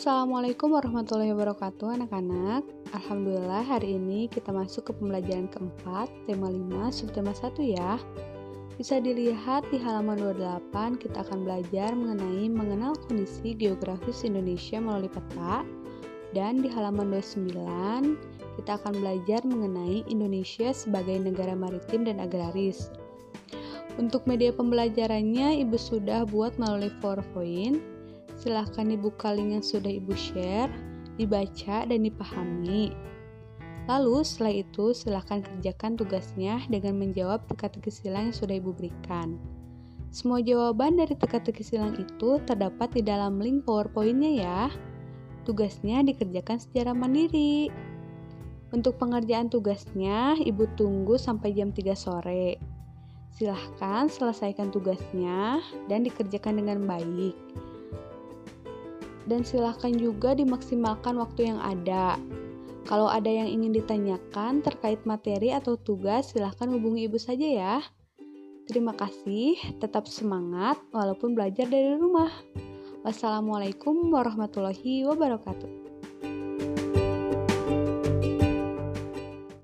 Assalamualaikum warahmatullahi wabarakatuh anak-anak. Alhamdulillah hari ini kita masuk ke pembelajaran keempat Tema 5 subtema 1 ya. Bisa dilihat di halaman 28 kita akan belajar mengenai mengenal kondisi geografis Indonesia melalui peta. Dan di halaman 29 kita akan belajar mengenai Indonesia sebagai negara maritim dan agraris. Untuk media pembelajarannya, Ibu sudah buat melalui PowerPoint Silahkan dibuka link yang sudah Ibu share, dibaca, dan dipahami. Lalu setelah itu silahkan kerjakan tugasnya dengan menjawab teka-teki silang yang sudah Ibu berikan. Semua jawaban dari teka-teki silang itu terdapat di dalam link PowerPoint-nya ya. Tugasnya dikerjakan secara mandiri. Untuk pengerjaan tugasnya, Ibu tunggu sampai jam 3 sore. Silahkan selesaikan tugasnya dan dikerjakan dengan baik dan silahkan juga dimaksimalkan waktu yang ada. Kalau ada yang ingin ditanyakan terkait materi atau tugas, silahkan hubungi ibu saja ya. Terima kasih, tetap semangat walaupun belajar dari rumah. Wassalamualaikum warahmatullahi wabarakatuh.